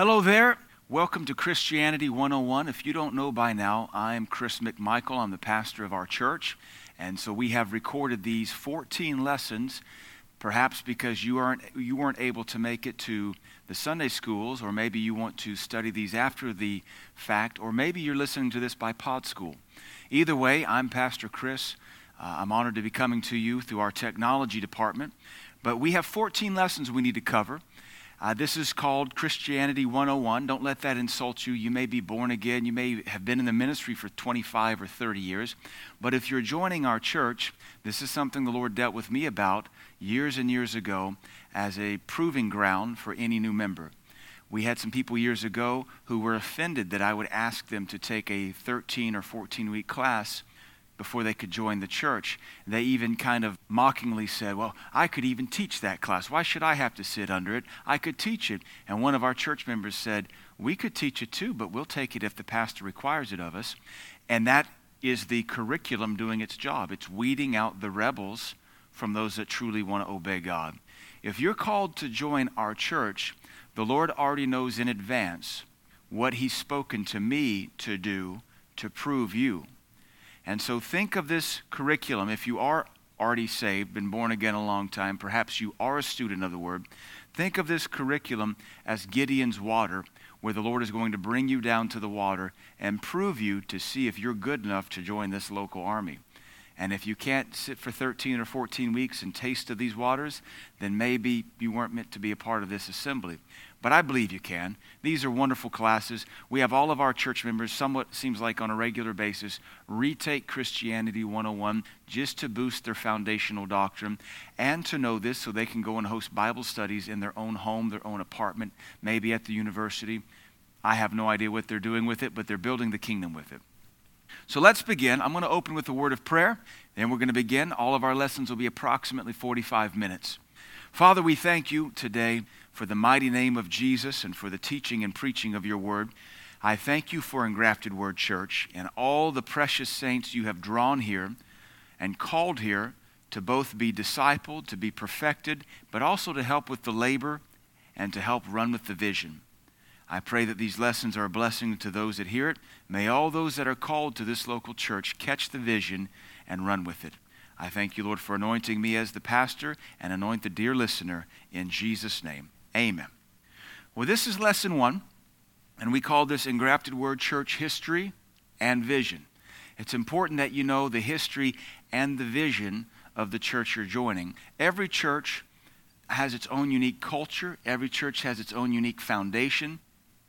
Hello there. Welcome to Christianity 101. If you don't know by now, I'm Chris McMichael. I'm the pastor of our church. And so we have recorded these 14 lessons, perhaps because you, aren't, you weren't able to make it to the Sunday schools, or maybe you want to study these after the fact, or maybe you're listening to this by Pod School. Either way, I'm Pastor Chris. Uh, I'm honored to be coming to you through our technology department. But we have 14 lessons we need to cover. Uh, this is called Christianity 101. Don't let that insult you. You may be born again. You may have been in the ministry for 25 or 30 years. But if you're joining our church, this is something the Lord dealt with me about years and years ago as a proving ground for any new member. We had some people years ago who were offended that I would ask them to take a 13 or 14 week class before they could join the church. They even kind of mockingly said, Well, I could even teach that class. Why should I have to sit under it? I could teach it. And one of our church members said, We could teach it too, but we'll take it if the pastor requires it of us. And that is the curriculum doing its job. It's weeding out the rebels from those that truly want to obey God. If you're called to join our church, the Lord already knows in advance what He's spoken to me to do to prove you. And so think of this curriculum. If you are already saved, been born again a long time, perhaps you are a student of the Word, think of this curriculum as Gideon's water, where the Lord is going to bring you down to the water and prove you to see if you're good enough to join this local army. And if you can't sit for 13 or 14 weeks and taste of these waters, then maybe you weren't meant to be a part of this assembly but I believe you can. These are wonderful classes. We have all of our church members, somewhat seems like on a regular basis, retake Christianity 101 just to boost their foundational doctrine and to know this so they can go and host Bible studies in their own home, their own apartment, maybe at the university. I have no idea what they're doing with it, but they're building the kingdom with it. So let's begin. I'm going to open with a word of prayer. Then we're going to begin. All of our lessons will be approximately 45 minutes. Father, we thank you today for the mighty name of Jesus and for the teaching and preaching of your word. I thank you for Engrafted Word Church and all the precious saints you have drawn here and called here to both be discipled, to be perfected, but also to help with the labor and to help run with the vision. I pray that these lessons are a blessing to those that hear it. May all those that are called to this local church catch the vision and run with it. I thank you, Lord, for anointing me as the pastor and anoint the dear listener in Jesus' name. Amen. Well, this is lesson one, and we call this Engrafted Word Church History and Vision. It's important that you know the history and the vision of the church you're joining. Every church has its own unique culture, every church has its own unique foundation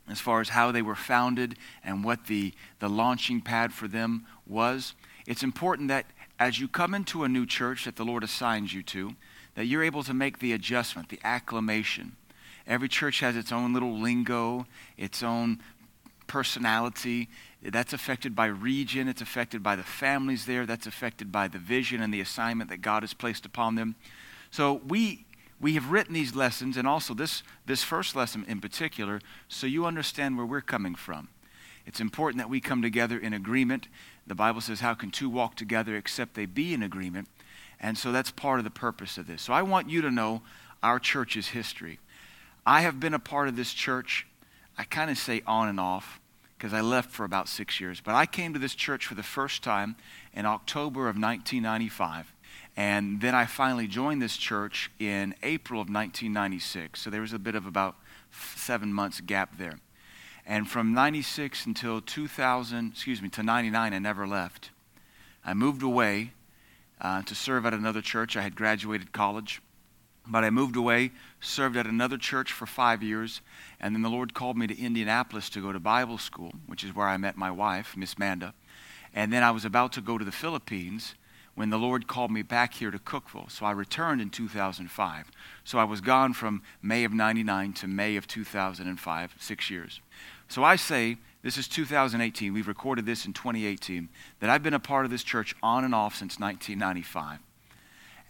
as far as how they were founded and what the, the launching pad for them was. It's important that as you come into a new church that the Lord assigns you to, that you're able to make the adjustment, the acclimation. Every church has its own little lingo, its own personality. That's affected by region, it's affected by the families there, that's affected by the vision and the assignment that God has placed upon them. So we we have written these lessons and also this this first lesson in particular so you understand where we're coming from. It's important that we come together in agreement. The Bible says, How can two walk together except they be in agreement? And so that's part of the purpose of this. So I want you to know our church's history. I have been a part of this church, I kind of say on and off, because I left for about six years. But I came to this church for the first time in October of 1995. And then I finally joined this church in April of 1996. So there was a bit of about seven months gap there. And from 96 until 2000, excuse me, to 99, I never left. I moved away uh, to serve at another church. I had graduated college. But I moved away, served at another church for five years, and then the Lord called me to Indianapolis to go to Bible school, which is where I met my wife, Miss Manda. And then I was about to go to the Philippines when the Lord called me back here to Cookeville. So I returned in 2005. So I was gone from May of 99 to May of 2005, six years. So I say, this is 2018, we've recorded this in 2018, that I've been a part of this church on and off since 1995.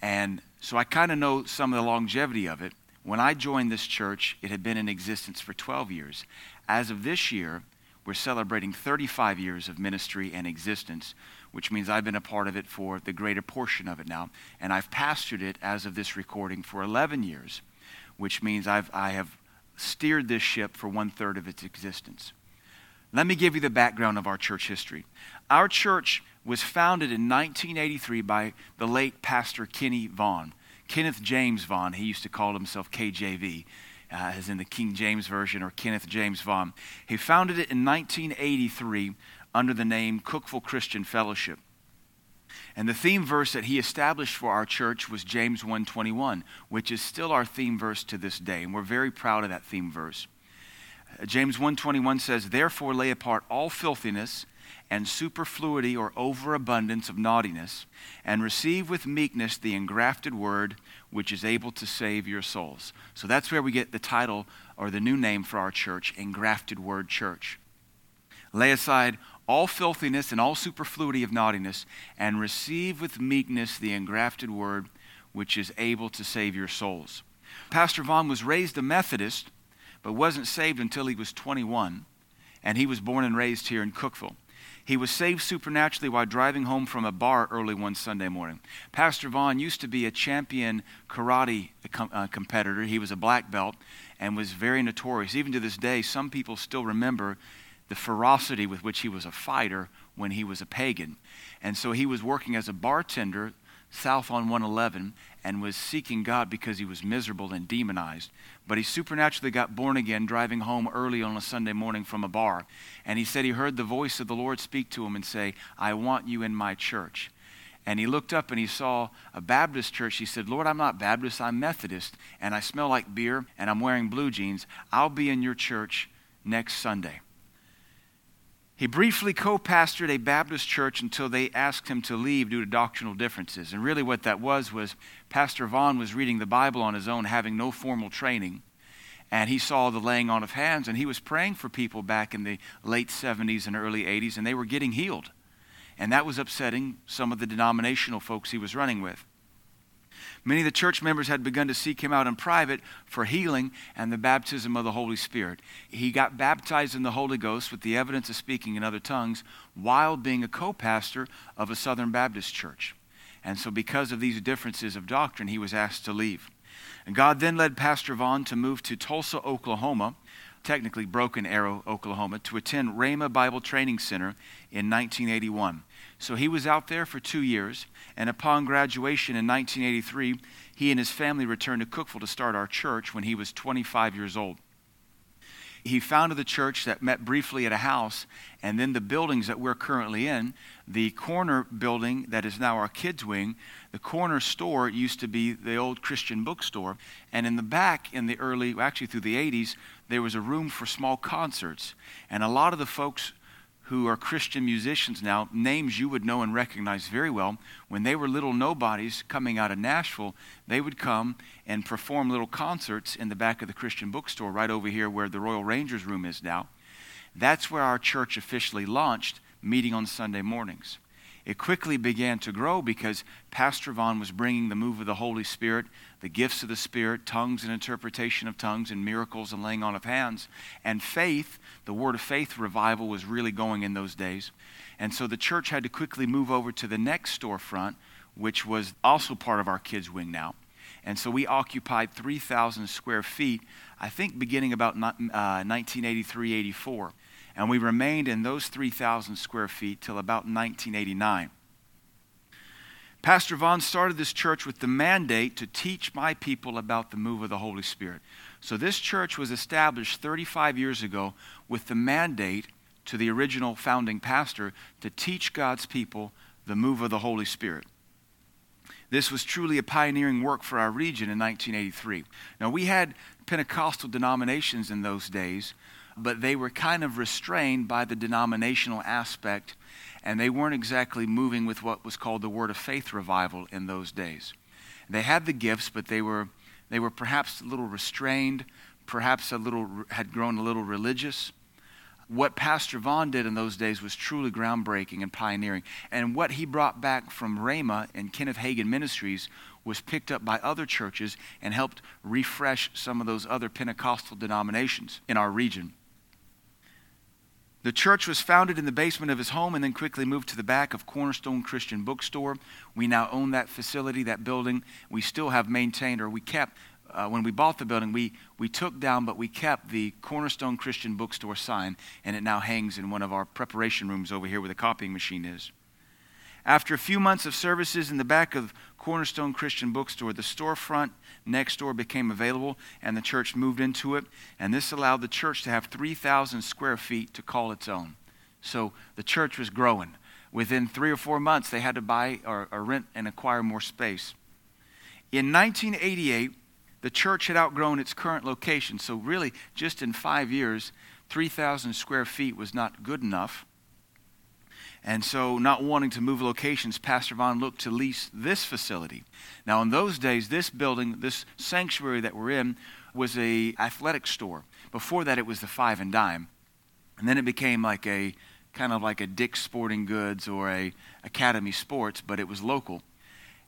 And so I kind of know some of the longevity of it. When I joined this church, it had been in existence for 12 years. As of this year, we're celebrating 35 years of ministry and existence, which means I've been a part of it for the greater portion of it now. And I've pastored it as of this recording for 11 years, which means I've, I have steered this ship for one third of its existence. Let me give you the background of our church history. Our church was founded in 1983 by the late Pastor Kenny Vaughn. Kenneth James Vaughn, he used to call himself KJV, uh, as in the King James Version, or Kenneth James Vaughn. He founded it in 1983 under the name Cookeville Christian Fellowship. And the theme verse that he established for our church was James 1:21, which is still our theme verse to this day, and we're very proud of that theme verse. James 1:21 says, "Therefore lay apart all filthiness and superfluity or overabundance of naughtiness, and receive with meekness the engrafted word which is able to save your souls." So that's where we get the title or the new name for our church, Engrafted Word Church. Lay aside all filthiness and all superfluity of naughtiness, and receive with meekness the engrafted word which is able to save your souls. Pastor Vaughn was raised a Methodist, but wasn't saved until he was 21, and he was born and raised here in Cookeville. He was saved supernaturally while driving home from a bar early one Sunday morning. Pastor Vaughn used to be a champion karate uh, competitor. He was a black belt and was very notorious. Even to this day, some people still remember the ferocity with which he was a fighter when he was a pagan. And so he was working as a bartender south on 111 and was seeking God because he was miserable and demonized. But he supernaturally got born again driving home early on a Sunday morning from a bar. And he said he heard the voice of the Lord speak to him and say, I want you in my church. And he looked up and he saw a Baptist church. He said, Lord, I'm not Baptist, I'm Methodist, and I smell like beer and I'm wearing blue jeans. I'll be in your church next Sunday. He briefly co pastored a Baptist church until they asked him to leave due to doctrinal differences. And really, what that was was Pastor Vaughn was reading the Bible on his own, having no formal training. And he saw the laying on of hands, and he was praying for people back in the late 70s and early 80s, and they were getting healed. And that was upsetting some of the denominational folks he was running with. Many of the church members had begun to seek him out in private for healing and the baptism of the Holy Spirit. He got baptized in the Holy Ghost with the evidence of speaking in other tongues while being a co pastor of a Southern Baptist church. And so, because of these differences of doctrine, he was asked to leave. And God then led Pastor Vaughn to move to Tulsa, Oklahoma, technically Broken Arrow, Oklahoma, to attend Rhema Bible Training Center in 1981. So he was out there for two years, and upon graduation in 1983, he and his family returned to Cookeville to start our church when he was 25 years old. He founded the church that met briefly at a house, and then the buildings that we're currently in, the corner building that is now our kids' wing, the corner store used to be the old Christian bookstore. And in the back, in the early, actually through the 80s, there was a room for small concerts. And a lot of the folks who are Christian musicians now, names you would know and recognize very well, when they were little nobodies coming out of Nashville, they would come and perform little concerts in the back of the Christian bookstore right over here where the Royal Rangers room is now. That's where our church officially launched, meeting on Sunday mornings. It quickly began to grow because Pastor Vaughn was bringing the move of the Holy Spirit the gifts of the Spirit, tongues and interpretation of tongues, and miracles and laying on of hands. And faith, the word of faith revival was really going in those days. And so the church had to quickly move over to the next storefront, which was also part of our kids' wing now. And so we occupied 3,000 square feet, I think beginning about uh, 1983 84. And we remained in those 3,000 square feet till about 1989. Pastor Vaughn started this church with the mandate to teach my people about the move of the Holy Spirit. So this church was established 35 years ago with the mandate to the original founding pastor to teach God's people the move of the Holy Spirit. This was truly a pioneering work for our region in 1983. Now, we had Pentecostal denominations in those days, but they were kind of restrained by the denominational aspect and they weren't exactly moving with what was called the word of faith revival in those days. They had the gifts, but they were, they were perhaps a little restrained, perhaps a little, had grown a little religious. What Pastor Vaughn did in those days was truly groundbreaking and pioneering. And what he brought back from Rhema and Kenneth Hagin Ministries was picked up by other churches and helped refresh some of those other Pentecostal denominations in our region. The church was founded in the basement of his home and then quickly moved to the back of Cornerstone Christian Bookstore. We now own that facility, that building. We still have maintained, or we kept uh, when we bought the building, we, we took down, but we kept the Cornerstone Christian Bookstore sign, and it now hangs in one of our preparation rooms over here where the copying machine is. After a few months of services in the back of Cornerstone Christian Bookstore, the storefront next door became available, and the church moved into it. And this allowed the church to have 3,000 square feet to call its own. So the church was growing. Within three or four months, they had to buy or, or rent and acquire more space. In 1988, the church had outgrown its current location. So, really, just in five years, 3,000 square feet was not good enough. And so, not wanting to move locations, Pastor Vaughn looked to lease this facility. Now, in those days, this building, this sanctuary that we're in, was a athletic store. Before that, it was the Five and Dime, and then it became like a kind of like a Dick's Sporting Goods or a Academy Sports, but it was local.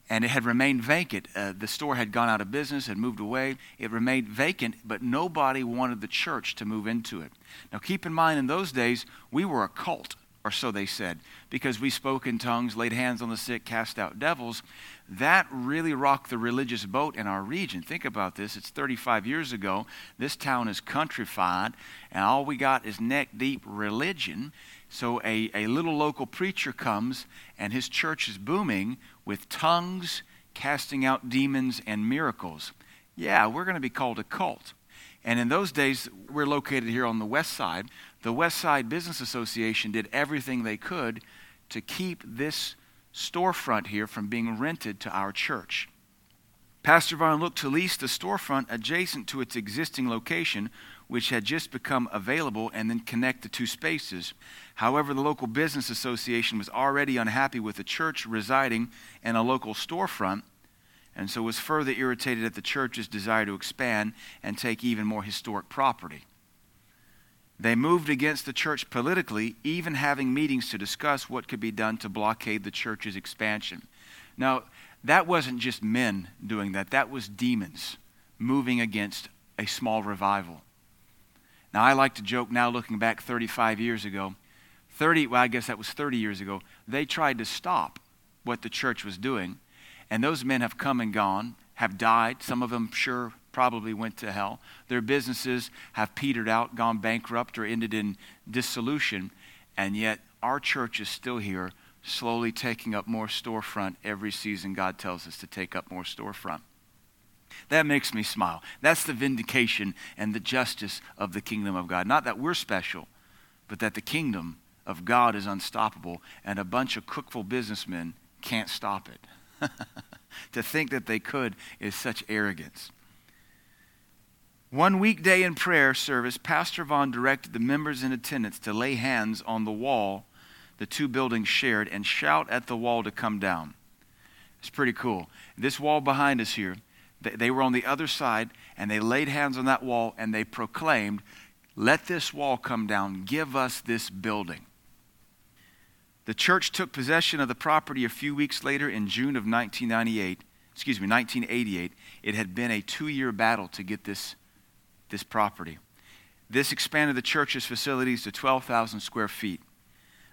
And it had remained vacant. Uh, the store had gone out of business, had moved away. It remained vacant, but nobody wanted the church to move into it. Now, keep in mind, in those days, we were a cult or so they said, because we spoke in tongues, laid hands on the sick, cast out devils. That really rocked the religious boat in our region. Think about this. It's 35 years ago. This town is countrified, and all we got is neck deep religion. So a, a little local preacher comes, and his church is booming with tongues, casting out demons, and miracles. Yeah, we're going to be called a cult. And in those days, we're located here on the west side. The West Side Business Association did everything they could to keep this storefront here from being rented to our church. Pastor Vaughn looked to lease the storefront adjacent to its existing location, which had just become available, and then connect the two spaces. However, the local business association was already unhappy with the church residing in a local storefront and so was further irritated at the church's desire to expand and take even more historic property. They moved against the church politically, even having meetings to discuss what could be done to blockade the church's expansion. Now, that wasn't just men doing that, that was demons moving against a small revival. Now, I like to joke now, looking back 35 years ago, 30, well, I guess that was 30 years ago, they tried to stop what the church was doing and those men have come and gone, have died. Some of them, sure, probably went to hell. Their businesses have petered out, gone bankrupt, or ended in dissolution. And yet, our church is still here, slowly taking up more storefront every season God tells us to take up more storefront. That makes me smile. That's the vindication and the justice of the kingdom of God. Not that we're special, but that the kingdom of God is unstoppable, and a bunch of Cookeville businessmen can't stop it. to think that they could is such arrogance. One weekday in prayer service, Pastor Vaughn directed the members in attendance to lay hands on the wall the two buildings shared and shout at the wall to come down. It's pretty cool. This wall behind us here, they were on the other side and they laid hands on that wall and they proclaimed, Let this wall come down. Give us this building. The church took possession of the property a few weeks later in June of 1998. Excuse me, 1988. It had been a two year battle to get this, this property. This expanded the church's facilities to 12,000 square feet.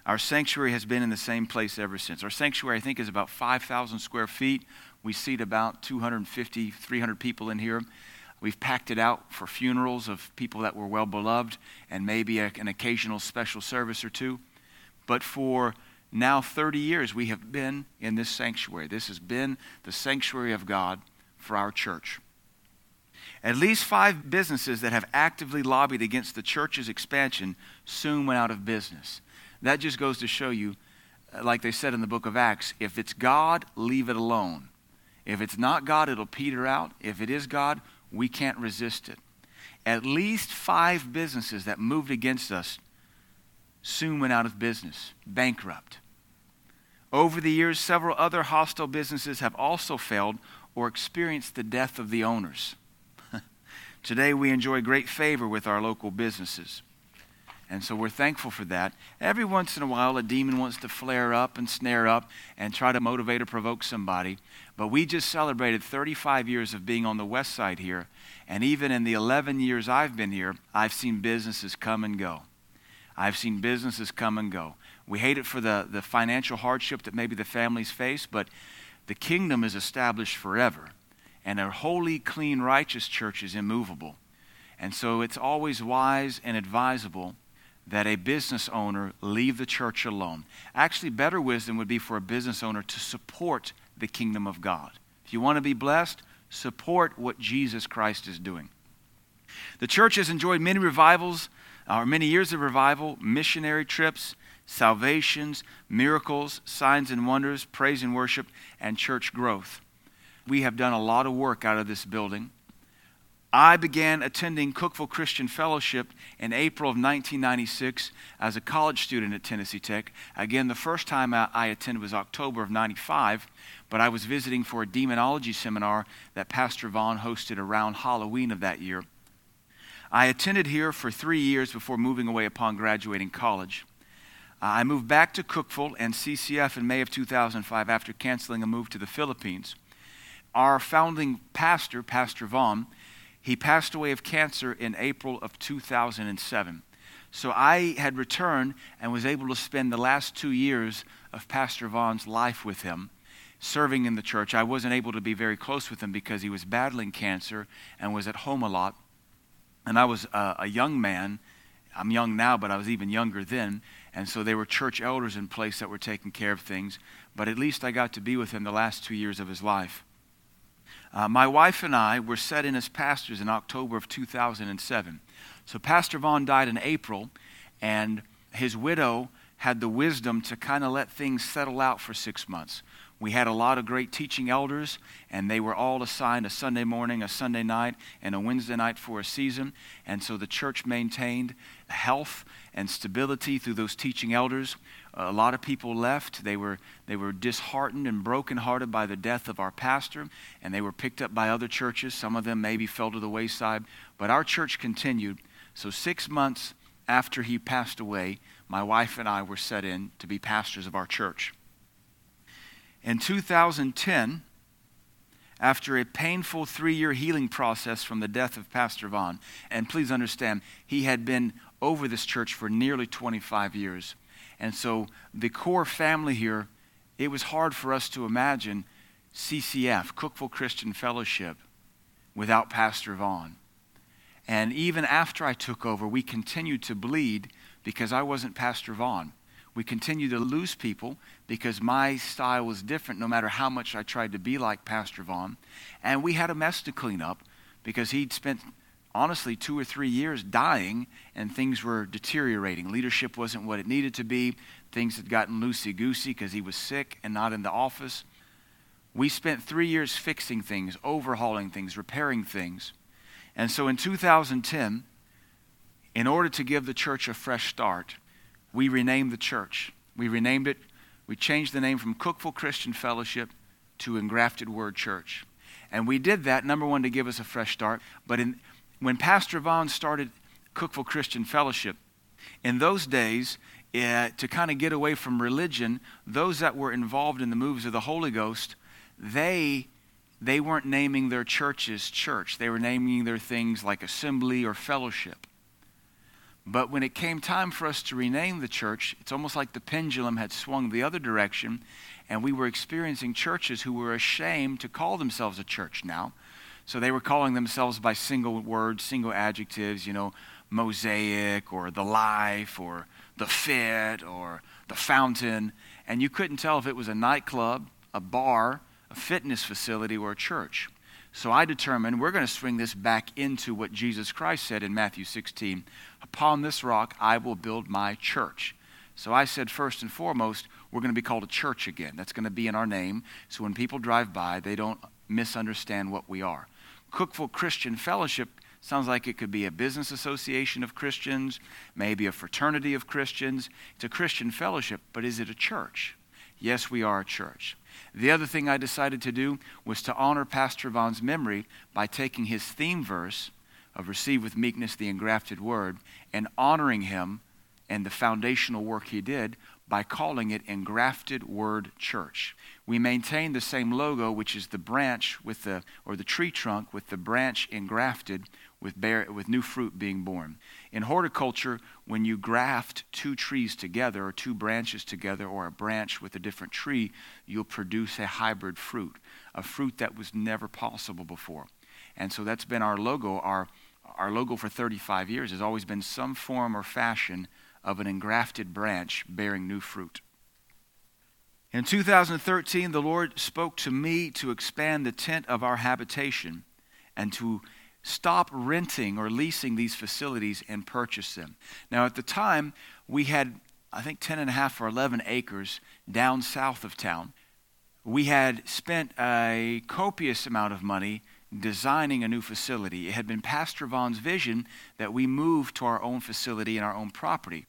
Our sanctuary has been in the same place ever since. Our sanctuary, I think, is about 5,000 square feet. We seat about 250, 300 people in here. We've packed it out for funerals of people that were well beloved and maybe a, an occasional special service or two. But for now 30 years, we have been in this sanctuary. This has been the sanctuary of God for our church. At least five businesses that have actively lobbied against the church's expansion soon went out of business. That just goes to show you, uh, like they said in the book of Acts, if it's God, leave it alone. If it's not God, it'll peter out. If it is God, we can't resist it. At least five businesses that moved against us soon went out of business, bankrupt. Over the years, several other hostile businesses have also failed or experienced the death of the owners. Today, we enjoy great favor with our local businesses. And so we're thankful for that. Every once in a while, a demon wants to flare up and snare up and try to motivate or provoke somebody. But we just celebrated 35 years of being on the west side here. And even in the 11 years I've been here, I've seen businesses come and go. I've seen businesses come and go. We hate it for the, the financial hardship that maybe the families face, but the kingdom is established forever. And a holy, clean, righteous church is immovable. And so it's always wise and advisable that a business owner leave the church alone. Actually, better wisdom would be for a business owner to support the kingdom of God. If you want to be blessed, support what Jesus Christ is doing. The church has enjoyed many revivals, uh, or many years of revival, missionary trips, salvations, miracles, signs and wonders, praise and worship, and church growth. We have done a lot of work out of this building. I began attending Cookeville Christian Fellowship in April of 1996 as a college student at Tennessee Tech. Again, the first time I attended was October of 95, but I was visiting for a demonology seminar that Pastor Vaughn hosted around Halloween of that year. I attended here for three years before moving away upon graduating college. I moved back to Cookeville and CCF in May of 2005 after canceling a move to the Philippines. Our founding pastor, Pastor Vaughn, he passed away of cancer in April of 2007. So I had returned and was able to spend the last two years of Pastor Vaughn's life with him, serving in the church. I wasn't able to be very close with him because he was battling cancer and was at home a lot. And I was a, a young man. I'm young now, but I was even younger then. And so there were church elders in place that were taking care of things. But at least I got to be with him the last two years of his life. Uh, my wife and I were set in as pastors in October of 2007. So Pastor Vaughn died in April, and his widow had the wisdom to kind of let things settle out for six months. We had a lot of great teaching elders, and they were all assigned a Sunday morning, a Sunday night, and a Wednesday night for a season. And so the church maintained health and stability through those teaching elders. A lot of people left. They were, they were disheartened and brokenhearted by the death of our pastor, and they were picked up by other churches. Some of them maybe fell to the wayside, but our church continued. So, six months after he passed away, my wife and I were set in to be pastors of our church. In 2010, after a painful three year healing process from the death of Pastor Vaughn, and please understand, he had been over this church for nearly 25 years. And so the core family here, it was hard for us to imagine CCF, Cookeville Christian Fellowship, without Pastor Vaughn. And even after I took over, we continued to bleed because I wasn't Pastor Vaughn. We continued to lose people because my style was different no matter how much I tried to be like Pastor Vaughn. And we had a mess to clean up because he'd spent honestly two or three years dying and things were deteriorating. Leadership wasn't what it needed to be. Things had gotten loosey goosey because he was sick and not in the office. We spent three years fixing things, overhauling things, repairing things. And so in 2010, in order to give the church a fresh start, we renamed the church. We renamed it, we changed the name from Cookeville Christian Fellowship to Engrafted Word Church. And we did that, number one, to give us a fresh start. But in, when Pastor Vaughn started Cookeville Christian Fellowship, in those days, uh, to kind of get away from religion, those that were involved in the moves of the Holy Ghost, they they weren't naming their churches church. They were naming their things like assembly or fellowship. But when it came time for us to rename the church, it's almost like the pendulum had swung the other direction, and we were experiencing churches who were ashamed to call themselves a church now so they were calling themselves by single words, single adjectives, you know, mosaic or the life or the fit or the fountain. And you couldn't tell if it was a nightclub, a bar, a fitness facility, or a church. So I determined we're going to swing this back into what Jesus Christ said in Matthew 16 Upon this rock I will build my church. So I said, first and foremost, we're going to be called a church again. That's going to be in our name. So when people drive by, they don't misunderstand what we are. Cookeville Christian Fellowship sounds like it could be a business association of Christians, maybe a fraternity of Christians. It's a Christian fellowship, but is it a church? Yes, we are a church. The other thing I decided to do was to honor Pastor Vaughn's memory by taking his theme verse of Receive with Meekness the Engrafted Word and honoring him and the foundational work he did by calling it Engrafted Word Church. We maintain the same logo, which is the branch with the, or the tree trunk with the branch engrafted with, bear, with new fruit being born. In horticulture, when you graft two trees together, or two branches together, or a branch with a different tree, you'll produce a hybrid fruit, a fruit that was never possible before. And so that's been our logo. Our, our logo for 35 years has always been some form or fashion of an engrafted branch bearing new fruit. In 2013, the Lord spoke to me to expand the tent of our habitation and to stop renting or leasing these facilities and purchase them. Now, at the time, we had, I think, 10 and a half or 11 acres down south of town. We had spent a copious amount of money designing a new facility. It had been Pastor Vaughn's vision that we move to our own facility and our own property.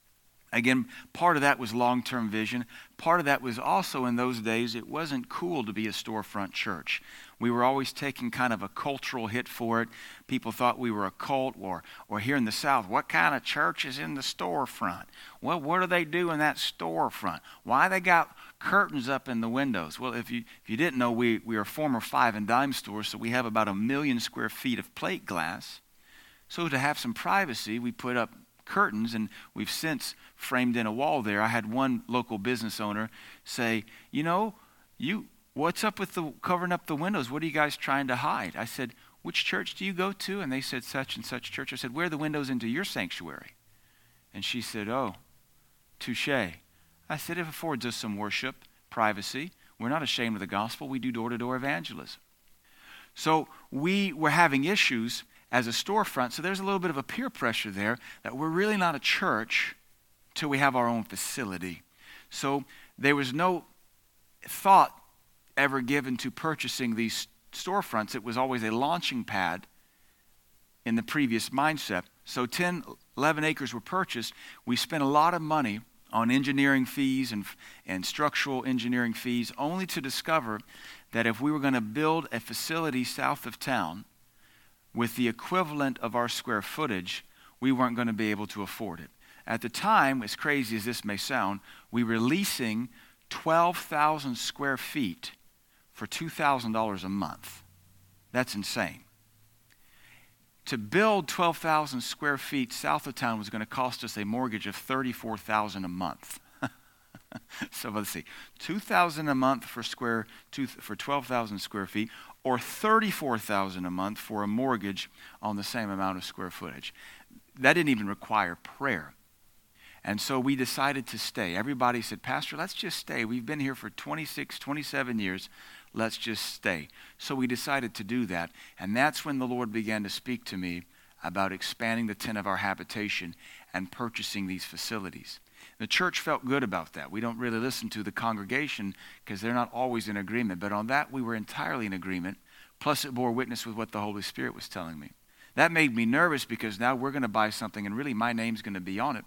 Again, part of that was long term vision. Part of that was also in those days, it wasn't cool to be a storefront church. We were always taking kind of a cultural hit for it. People thought we were a cult, or, or here in the South, what kind of church is in the storefront? Well, what do they do in that storefront? Why they got curtains up in the windows? Well, if you, if you didn't know, we, we are a former five and dime store, so we have about a million square feet of plate glass. So to have some privacy, we put up curtains, and we've since framed in a wall there. I had one local business owner say, You know, you, what's up with the covering up the windows? What are you guys trying to hide? I said, Which church do you go to? And they said, Such and such church. I said, Where are the windows into your sanctuary? And she said, Oh, touche. I said, It affords us some worship, privacy. We're not ashamed of the gospel. We do door to door evangelism. So we were having issues as a storefront. So there's a little bit of a peer pressure there that we're really not a church till we have our own facility. So there was no thought ever given to purchasing these storefronts. It was always a launching pad in the previous mindset. So 10, 11 acres were purchased. We spent a lot of money on engineering fees and, and structural engineering fees, only to discover that if we were going to build a facility south of town, with the equivalent of our square footage, we weren't going to be able to afford it. At the time, as crazy as this may sound, we were leasing 12,000 square feet for $2,000 a month. That's insane. To build 12,000 square feet south of town was going to cost us a mortgage of 34,000 a month. so let's see, 2,000 a month for square two, for 12,000 square feet, or 34,000 a month for a mortgage on the same amount of square footage. That didn't even require prayer. And so we decided to stay. Everybody said, Pastor, let's just stay. We've been here for 26, 27 years. Let's just stay. So we decided to do that. And that's when the Lord began to speak to me about expanding the tent of our habitation and purchasing these facilities. The church felt good about that. We don't really listen to the congregation because they're not always in agreement. But on that, we were entirely in agreement. Plus, it bore witness with what the Holy Spirit was telling me. That made me nervous because now we're going to buy something and really my name's going to be on it.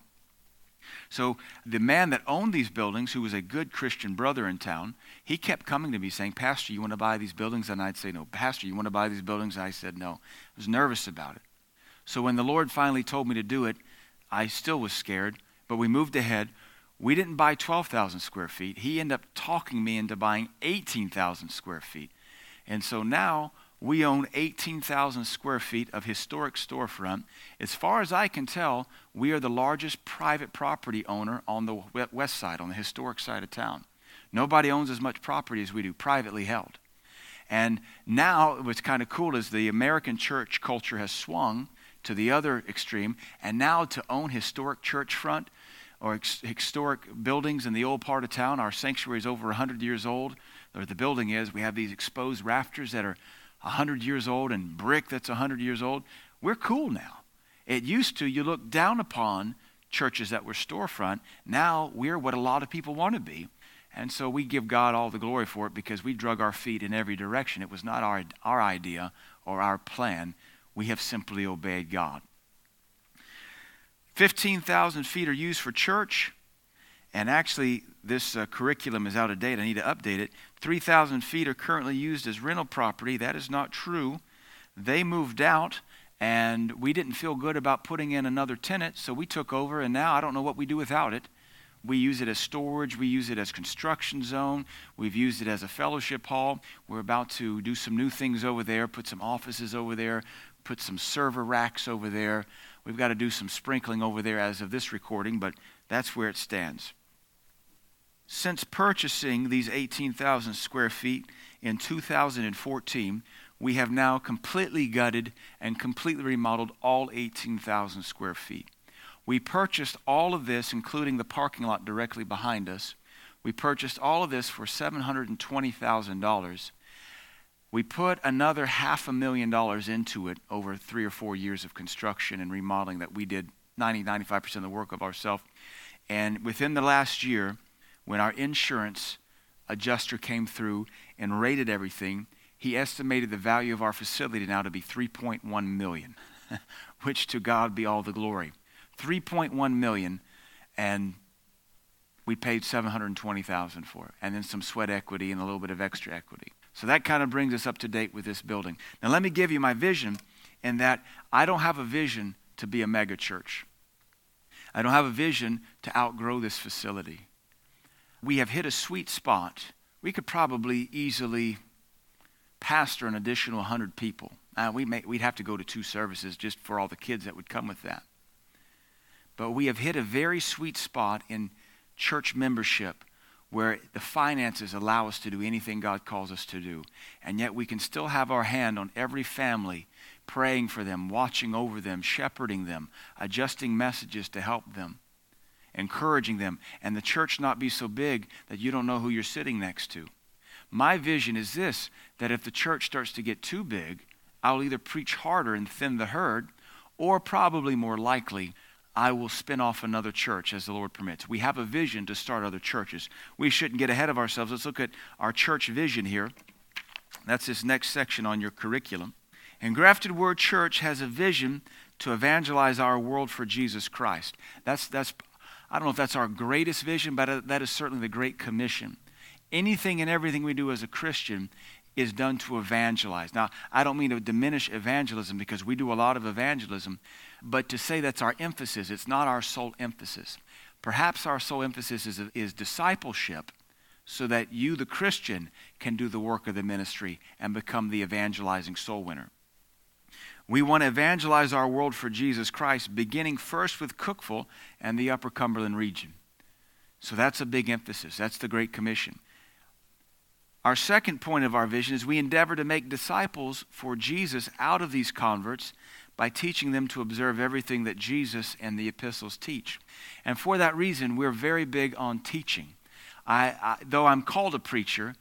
So the man that owned these buildings, who was a good Christian brother in town, he kept coming to me saying, Pastor, you want to buy these buildings? And I'd say, No. Pastor, you want to buy these buildings? And I said, No. I was nervous about it. So when the Lord finally told me to do it, I still was scared. But we moved ahead. We didn't buy 12,000 square feet. He ended up talking me into buying 18,000 square feet. And so now we own 18,000 square feet of historic storefront. As far as I can tell, we are the largest private property owner on the west side, on the historic side of town. Nobody owns as much property as we do, privately held. And now, what's kind of cool is the American church culture has swung to the other extreme, and now to own historic church front or historic buildings in the old part of town. Our sanctuary is over 100 years old, or the building is. We have these exposed rafters that are 100 years old and brick that's 100 years old. We're cool now. It used to, you look down upon churches that were storefront. Now we're what a lot of people want to be. And so we give God all the glory for it because we drug our feet in every direction. It was not our, our idea or our plan. We have simply obeyed God. 15,000 feet are used for church. And actually, this uh, curriculum is out of date. I need to update it. 3,000 feet are currently used as rental property. That is not true. They moved out And we didn't feel good about putting in another tenant, so we took over, and now I don't know what we do without it. We use it as storage, we use it as construction zone, we've used it as a fellowship hall. We're about to do some new things over there, put some offices over there, put some server racks over there. We've got to do some sprinkling over there as of this recording, but that's where it stands. Since purchasing these 18,000 square feet in 2014, we have now completely gutted and completely remodeled all 18,000 square feet. We purchased all of this, including the parking lot directly behind us. We purchased all of this for $720,000. We put another half a million dollars into it over three or four years of construction and remodeling that we did 90, 95% of the work of ourselves. And within the last year, when our insurance adjuster came through and rated everything, he estimated the value of our facility now to be 3.1 million, which to God be all the glory. 3.1 million and we paid 720,000 for it and then some sweat equity and a little bit of extra equity. So that kind of brings us up to date with this building. Now let me give you my vision in that I don't have a vision to be a mega church. I don't have a vision to outgrow this facility we have hit a sweet spot. We could probably easily pastor an additional 100 people. Uh, we may, we'd have to go to two services just for all the kids that would come with that. But we have hit a very sweet spot in church membership where the finances allow us to do anything God calls us to do. And yet we can still have our hand on every family, praying for them, watching over them, shepherding them, adjusting messages to help them encouraging them, and the church not be so big that you don't know who you're sitting next to. My vision is this that if the church starts to get too big, I'll either preach harder and thin the herd, or probably more likely, I will spin off another church as the Lord permits. We have a vision to start other churches. We shouldn't get ahead of ourselves. Let's look at our church vision here. That's this next section on your curriculum. Engrafted Word Church has a vision to evangelize our world for Jesus Christ. That's, that's I don't know if that's our greatest vision, but uh, that is certainly the Great Commission. Anything and everything we do as a Christian is done to evangelize. Now, I don't mean to diminish evangelism because we do a lot of evangelism, but to say that's our emphasis, it's not our sole emphasis. Perhaps our sole emphasis is, is discipleship so that you, the Christian, can do the work of the ministry and become the evangelizing soul winner. We want to evangelize our world for Jesus Christ, beginning first with Cookeville and the Upper Cumberland region. So that's a big emphasis. That's the Great Commission. Our second point of our vision is we endeavor to make disciples for Jesus out of these converts by teaching them to observe everything that Jesus and the epistles teach. And for that reason, we're very big on teaching. I, I, though I'm called a preacher,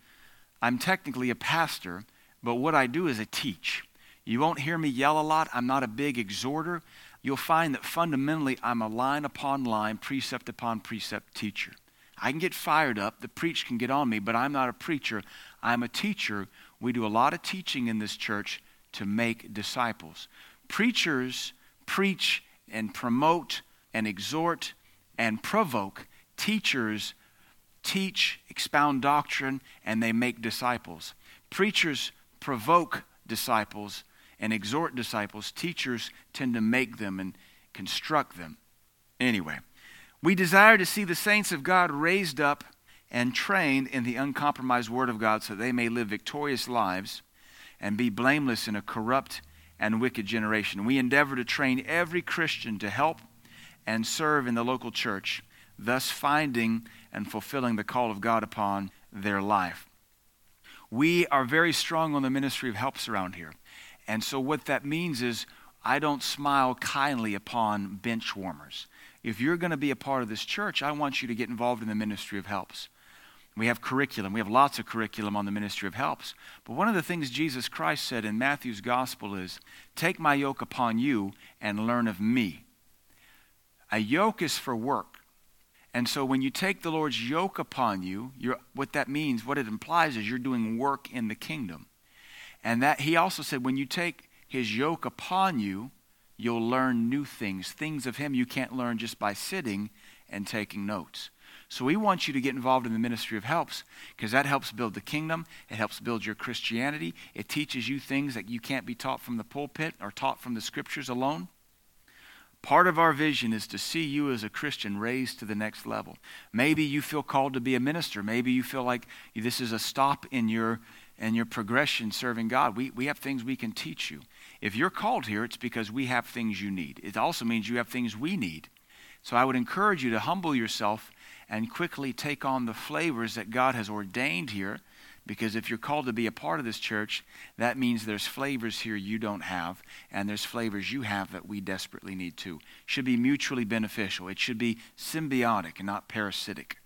I'm technically a pastor, but what I do is I teach. You won't hear me yell a lot. I'm not a big exhorter. You'll find that fundamentally I'm a line upon line, precept upon precept teacher. I can get fired up. The preach can get on me, but I'm not a preacher. I'm a teacher. We do a lot of teaching in this church to make disciples. Preachers preach and promote and exhort and provoke. Teachers teach, expound doctrine, and they make disciples. Preachers provoke disciples and exhort disciples, teachers tend to make them and construct them. Anyway, we desire to see the saints of God raised up and trained in the uncompromised Word of God so they may live victorious lives and be blameless in a corrupt and wicked generation. We endeavor to train every Christian to help and serve in the local church, thus finding and fulfilling the call of God upon their life. We are very strong on the ministry of helps around here. And so, what that means is, I don't smile kindly upon bench warmers. If you're going to be a part of this church, I want you to get involved in the ministry of helps. We have curriculum. We have lots of curriculum on the ministry of helps. But one of the things Jesus Christ said in Matthew's gospel is, Take my yoke upon you and learn of me. A yoke is for work. And so when you take the Lord's yoke upon you, what that means, what it implies is you're doing work in the kingdom. And that he also said, when you take his yoke upon you, you'll learn new things, things of him you can't learn just by sitting and taking notes. So we want you to get involved in the ministry of helps because that helps build the kingdom. It helps build your Christianity. It teaches you things that you can't be taught from the pulpit or taught from the scriptures alone. Part of our vision is to see you as a Christian raised to the next level. Maybe you feel called to be a minister. Maybe you feel like this is a stop in your in your progression serving God. We, we have things we can teach you. If you're called here, it's because we have things you need. It also means you have things we need. So I would encourage you to humble yourself and quickly take on the flavors that God has ordained here because if you're called to be a part of this church, that means there's flavors here you don't have, and there's flavors you have that we desperately need too. Should be mutually beneficial. It should be symbiotic and not parasitic.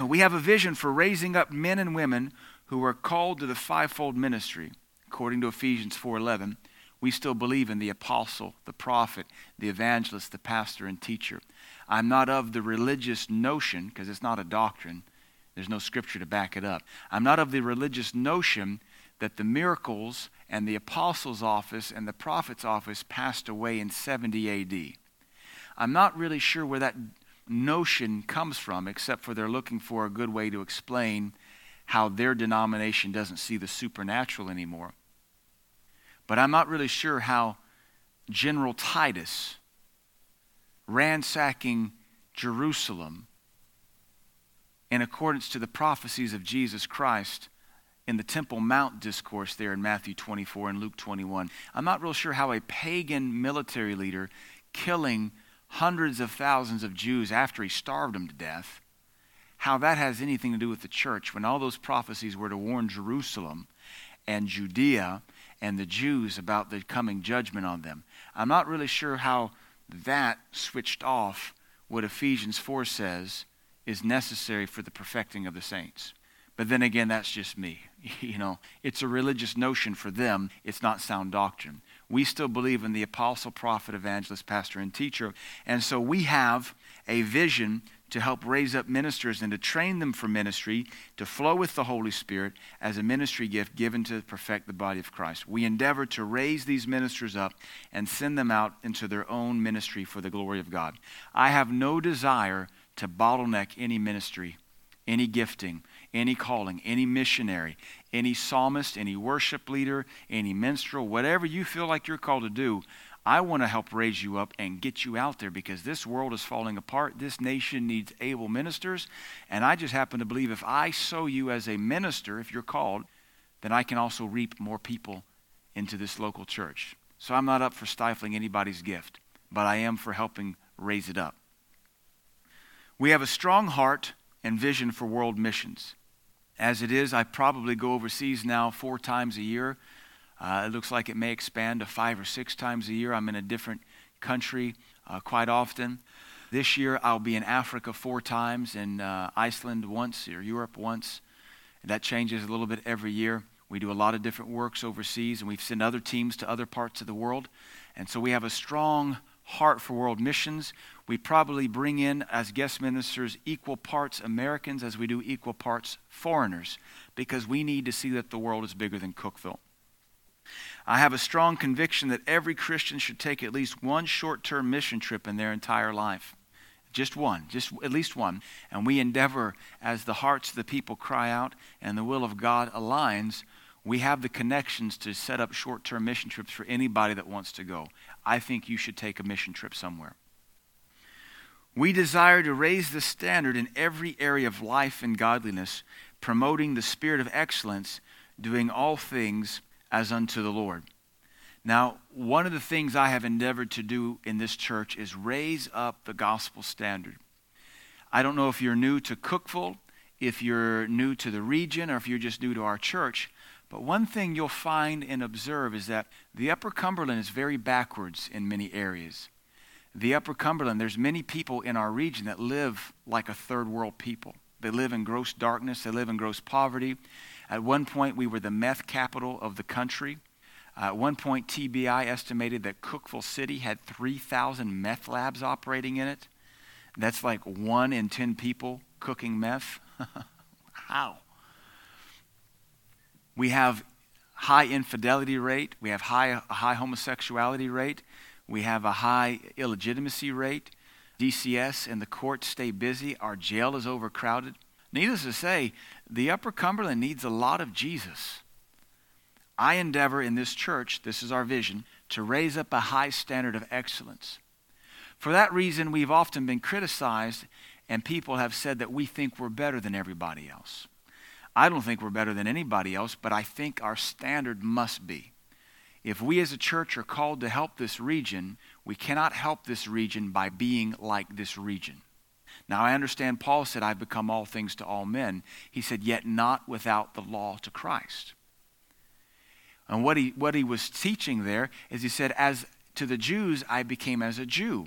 We have a vision for raising up men and women who are called to the fivefold ministry, according to Ephesians 4:11. We still believe in the apostle, the prophet, the evangelist, the pastor, and teacher. I'm not of the religious notion, because it's not a doctrine, there's no scripture to back it up. I'm not of the religious notion that the miracles and the apostles' office and the prophet's office passed away in 70 AD. I'm not really sure where that notion comes from, except for they're looking for a good way to explain how their denomination doesn't see the supernatural anymore. But I'm not really sure how General Titus, ransacking Jerusalem, in accordance to the prophecies of Jesus Christ in the Temple Mount discourse there in Matthew 24 and Luke 21. I'm not real sure how a pagan military leader killing hundreds of thousands of Jews after he starved them to death, how that has anything to do with the church when all those prophecies were to warn Jerusalem and Judea and the Jews about the coming judgment on them. I'm not really sure how that switched off what Ephesians 4 says is necessary for the perfecting of the saints. But then again, that's just me. You know, it's a religious notion for them, it's not sound doctrine. We still believe in the apostle, prophet, evangelist, pastor, and teacher. And so we have a vision to help raise up ministers and to train them for ministry, to flow with the Holy Spirit as a ministry gift given to perfect the body of Christ. We endeavor to raise these ministers up and send them out into their own ministry for the glory of God. I have no desire to bottleneck any ministry, any gifting, any calling, any missionary, any psalmist, any worship leader, any minstrel, whatever you feel like you're called to do. I want to help raise you up and get you out there because this world is falling apart. This nation needs able ministers. And I just happen to believe if I sow you as a minister, if you're called, then I can also reap more people into this local church. So I'm not up for stifling anybody's gift, but I am for helping raise it up. We have a strong heart and vision for world missions. As it is, I probably go overseas now four times a year. Uh, it looks like it may expand to five or six times a year. I'm in a different country uh, quite often. This year, I'll be in Africa four times, in uh, Iceland once, or Europe once. That changes a little bit every year. We do a lot of different works overseas, and we've sent other teams to other parts of the world. And so we have a strong heart for world missions. We probably bring in as guest ministers equal parts Americans as we do equal parts foreigners because we need to see that the world is bigger than Cookeville. I have a strong conviction that every Christian should take at least one short term mission trip in their entire life. Just one, just at least one. And we endeavor, as the hearts of the people cry out and the will of God aligns, we have the connections to set up short term mission trips for anybody that wants to go. I think you should take a mission trip somewhere. We desire to raise the standard in every area of life and godliness, promoting the spirit of excellence, doing all things as unto the Lord. Now, one of the things I have endeavored to do in this church is raise up the gospel standard. I don't know if you're new to Cookeville, if you're new to the region, or if you're just new to our church, but one thing you'll find and observe is that the Upper Cumberland is very backwards in many areas. The Upper Cumberland, there's many people in our region that live like a third world people. They live in gross darkness, they live in gross poverty. At one point, we were the meth capital of the country. Uh, at one point, TBI estimated that Cookeville City had 3,000 meth labs operating in it. That's like one in 10 people cooking meth. How? We have high infidelity rate. We have high, a high homosexuality rate. We have a high illegitimacy rate. DCS and the courts stay busy. Our jail is overcrowded. Needless to say, the Upper Cumberland needs a lot of Jesus. I endeavor in this church, this is our vision, to raise up a high standard of excellence. For that reason, we've often been criticized, and people have said that we think we're better than everybody else. I don't think we're better than anybody else, but I think our standard must be. If we as a church are called to help this region, we cannot help this region by being like this region. Now, I understand Paul said, I've become all things to all men. He said, yet not without the law to Christ. And what he, what he was teaching there is he said, As to the Jews, I became as a Jew.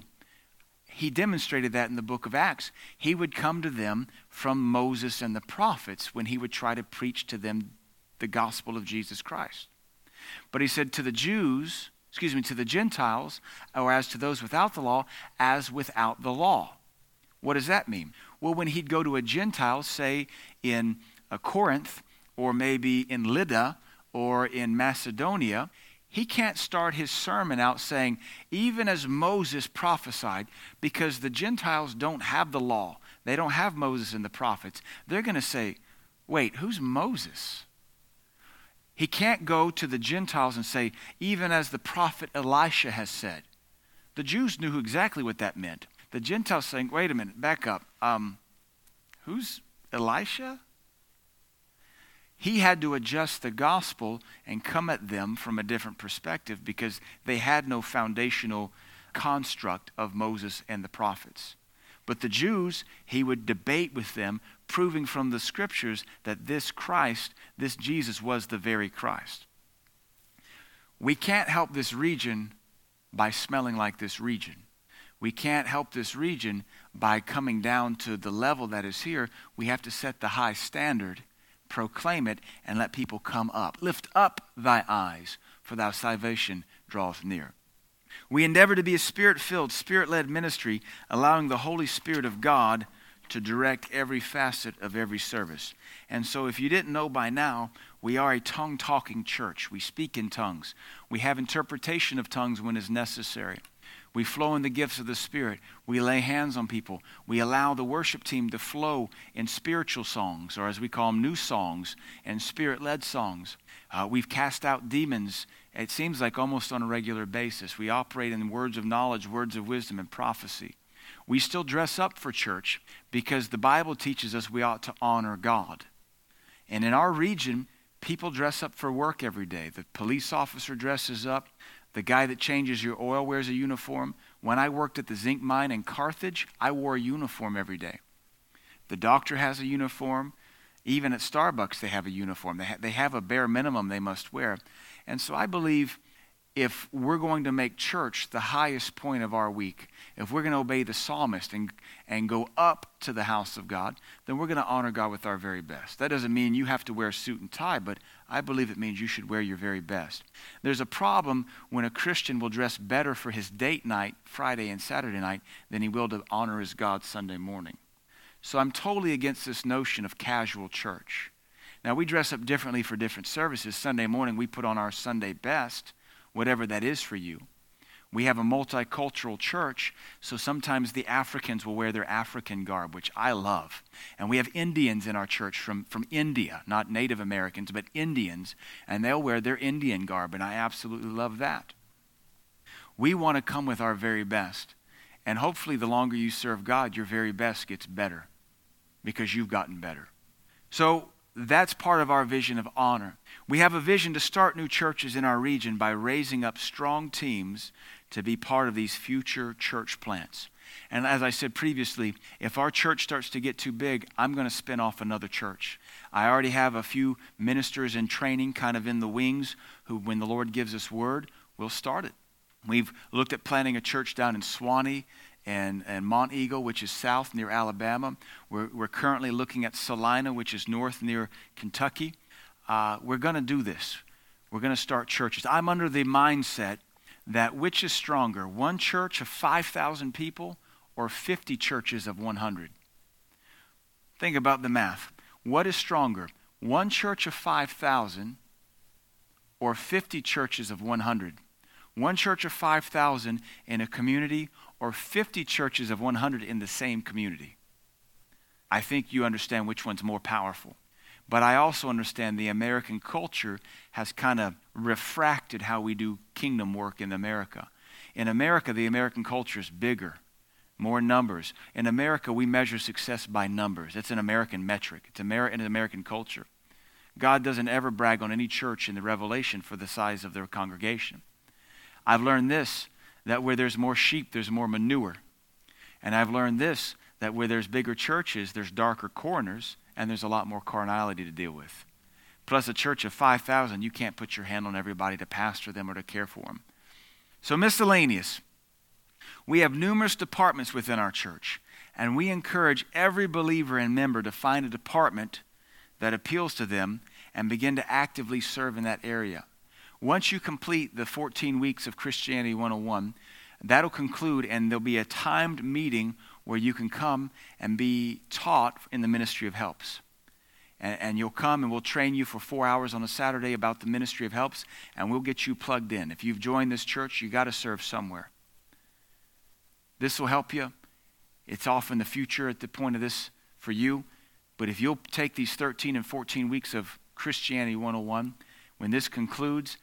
He demonstrated that in the book of Acts. He would come to them from Moses and the prophets when he would try to preach to them the gospel of Jesus Christ. But he said, To the Jews, excuse me, to the Gentiles, or as to those without the law, as without the law. What does that mean? Well, when he'd go to a Gentile, say in uh, Corinth, or maybe in Lydda, or in Macedonia, he can't start his sermon out saying, even as Moses prophesied, because the Gentiles don't have the law. They don't have Moses and the prophets. They're going to say, wait, who's Moses? He can't go to the Gentiles and say, even as the prophet Elisha has said. The Jews knew exactly what that meant. The Gentiles saying, wait a minute, back up. Um, who's Elisha? he had to adjust the gospel and come at them from a different perspective because they had no foundational construct of Moses and the prophets. But the Jews, he would debate with them, proving from the scriptures that this Christ, this Jesus, was the very Christ. We can't help this region by smelling like this region. We can't help this region by coming down to the level that is here. We have to set the high standard proclaim it, and let people come up. Lift up thy eyes, for thy salvation draweth near. We endeavor to be a spirit filled, spirit led ministry, allowing the Holy Spirit of God to direct every facet of every service. And so, if you didn't know by now, we are a tongue talking church. We speak in tongues. We have interpretation of tongues when is necessary. We flow in the gifts of the Spirit. We lay hands on people. We allow the worship team to flow in spiritual songs, or as we call them, new songs and spirit led songs. Uh, we've cast out demons, it seems like almost on a regular basis. We operate in words of knowledge, words of wisdom, and prophecy. We still dress up for church because the Bible teaches us we ought to honor God. And in our region, people dress up for work every day. The police officer dresses up, the guy that changes your oil wears a uniform. When I worked at the zinc mine in Carthage, I wore a uniform every day. The doctor has a uniform. Even at Starbucks, they have a uniform. They, ha- they have a bare minimum they must wear. And so I believe if we're going to make church the highest point of our week, if we're going to obey the psalmist and, and go up to the house of God, then we're going to honor God with our very best. That doesn't mean you have to wear a suit and tie, but I believe it means you should wear your very best. There's a problem when a Christian will dress better for his date night, Friday and Saturday night, than he will to honor his God Sunday morning. So I'm totally against this notion of casual church. Now, we dress up differently for different services. Sunday morning, we put on our Sunday best whatever that is for you. We have a multicultural church, so sometimes the Africans will wear their African garb, which I love. And we have Indians in our church from, from India, not Native Americans, but Indians, and they'll wear their Indian garb, and I absolutely love that. We want to come with our very best. And hopefully, the longer you serve God, your very best gets better because you've gotten better. So, that's part of our vision of honor. We have a vision to start new churches in our region by raising up strong teams to be part of these future church plants. And as I said previously, if our church starts to get too big, I'm going to spin off another church. I already have a few ministers in training, kind of in the wings, who, when the Lord gives us word, we'll start it. We've looked at planting a church down in Sewanee and, and Monteagle, which is south near Alabama. We're, we're currently looking at Celina, which is north near Kentucky. Uh, we're going to do this. We're going to start churches. I'm under the mindset that which is stronger, one church of 5,000 people or 50 churches of 100? Think about the math. What is stronger, one church of 5,000 or 50 churches of 100? one church of 5,000 in a community or 50 churches of 100 in the same community. I think you understand which one's more powerful. But I also understand the American culture has kind of refracted how we do kingdom work in America. In America, the American culture is bigger, more numbers. In America, we measure success by numbers. It's an American metric, it's an American culture. God doesn't ever brag on any church in the Revelation for the size of their congregation. I've learned this that where there's more sheep, there's more manure. And I've learned this that where there's bigger churches, there's darker corners, and there's a lot more carnality to deal with. Plus, a church of 5,000, you can't put your hand on everybody to pastor them or to care for them. So, miscellaneous. We have numerous departments within our church, and we encourage every believer and member to find a department that appeals to them and begin to actively serve in that area. Once you complete the 14 weeks of Christianity 101, that'll conclude, and there'll be a timed meeting where you can come and be taught in the ministry of helps. And, and, you'll come and we'll train you for four hours on a Saturday about the ministry of helps, and we'll get you plugged in. If you've joined this church, you got to serve somewhere. This will help you. It's off in the future at the point of this for you. But if you'll take these 13 and 14 weeks of Christianity 101, when this concludes,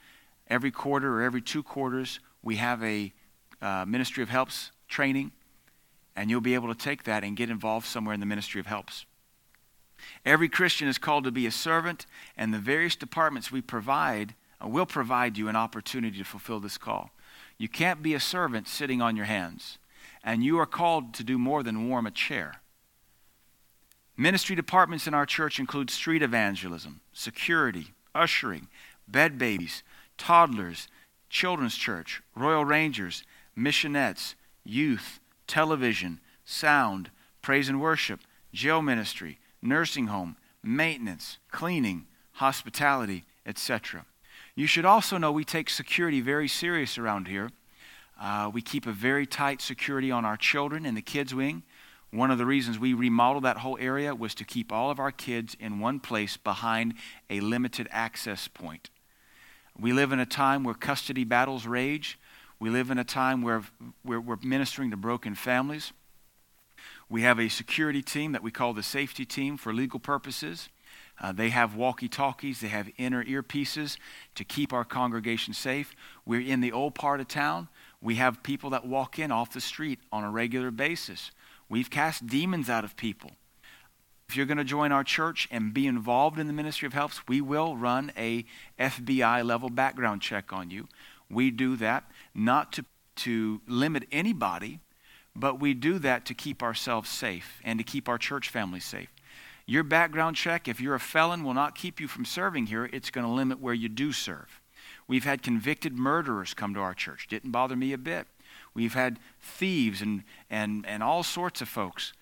every quarter or every two quarters, we have a uh, Ministry of Helps training, and you'll be able to take that and get involved somewhere in the Ministry of Helps. Every Christian is called to be a servant, and the various departments we provide uh, will provide you an opportunity to fulfill this call. You can't be a servant sitting on your hands, and you are called to do more than warm a chair. Ministry departments in our church include street evangelism, security, ushering, bed babies, toddlers, children's church, Royal Rangers, missionettes, youth, television, sound, praise and worship, jail ministry, nursing home, maintenance, cleaning, hospitality, etc. You should also know we take security very serious around here. Uh, we keep a very tight security on our children in the kids' wing. One of the reasons we remodeled that whole area was to keep all of our kids in one place behind a limited access point. We live in a time where custody battles rage. We live in a time where, where we're ministering to broken families. We have a security team that we call the safety team for legal purposes. Uh, they have walkie talkies, they have inner earpieces to keep our congregation safe. We're in the old part of town. We have people that walk in off the street on a regular basis. We've cast demons out of people. If you're going to join our church and be involved in the ministry of helps, we will run a FBI level background check on you. We do that not to, to limit anybody, but we do that to keep ourselves safe and to keep our church family safe. Your background check, if you're a felon, will not keep you from serving here. It's going to limit where you do serve. We've had convicted murderers come to our church. Didn't bother me a bit. We've had thieves and, and, and all sorts of folks.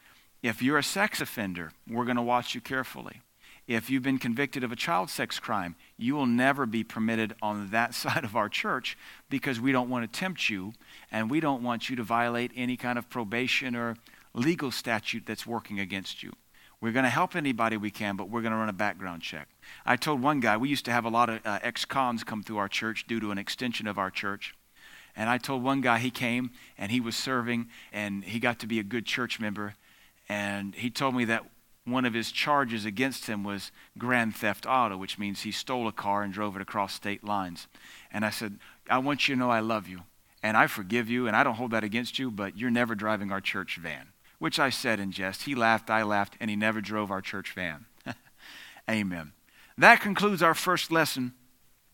If you're a sex offender, we're going to watch you carefully. If you've been convicted of a child sex crime, you will never be permitted on that side of our church because we don't want to tempt you and we don't want you to violate any kind of probation or legal statute that's working against you. We're going to help anybody we can, but we're going to run a background check. I told one guy, we used to have a lot of uh, ex cons come through our church due to an extension of our church. And I told one guy he came and he was serving and he got to be a good church member. And he told me that one of his charges against him was grand theft auto, which means he stole a car and drove it across state lines. And I said, I want you to know I love you and I forgive you and I don't hold that against you, but you're never driving our church van, which I said in jest. He laughed, I laughed, and he never drove our church van. Amen. That concludes our first lesson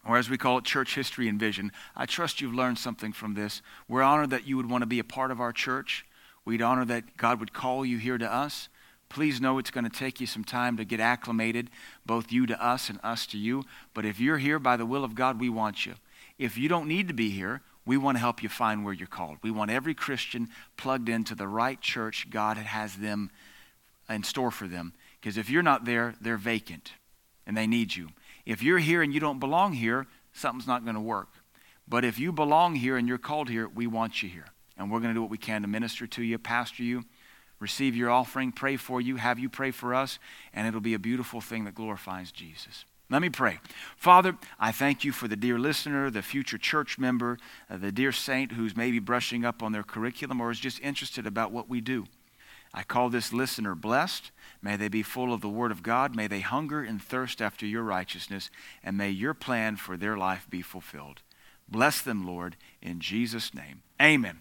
or as we call it, church history and vision. I trust you've learned something from this. We're honored that you would want to be a part of our church. We'd honor that God would call you here to us. Please know it's going to take you some time to get acclimated, both you to us and us to you. But if you're here by the will of God, we want you. If you don't need to be here, we want to help you find where you're called. We want every Christian plugged into the right church God has them in store for them. Because if you're not there, they're vacant and they need you. If you're here and you don't belong here, something's not going to work. But if you belong here and you're called here, we want you here. And we're going to do what we can to minister to you, pastor you, receive your offering, pray for you, have you pray for us, and it'll be a beautiful thing that glorifies Jesus. Let me pray. Father, I thank you for the dear listener, the future church member, uh, the dear saint who's maybe brushing up on their curriculum or is just interested about what we do. I call this listener blessed. May they be full of the Word of God. May they hunger and thirst after your righteousness, and may your plan for their life be fulfilled. Bless them, Lord, in Jesus' name. Amen.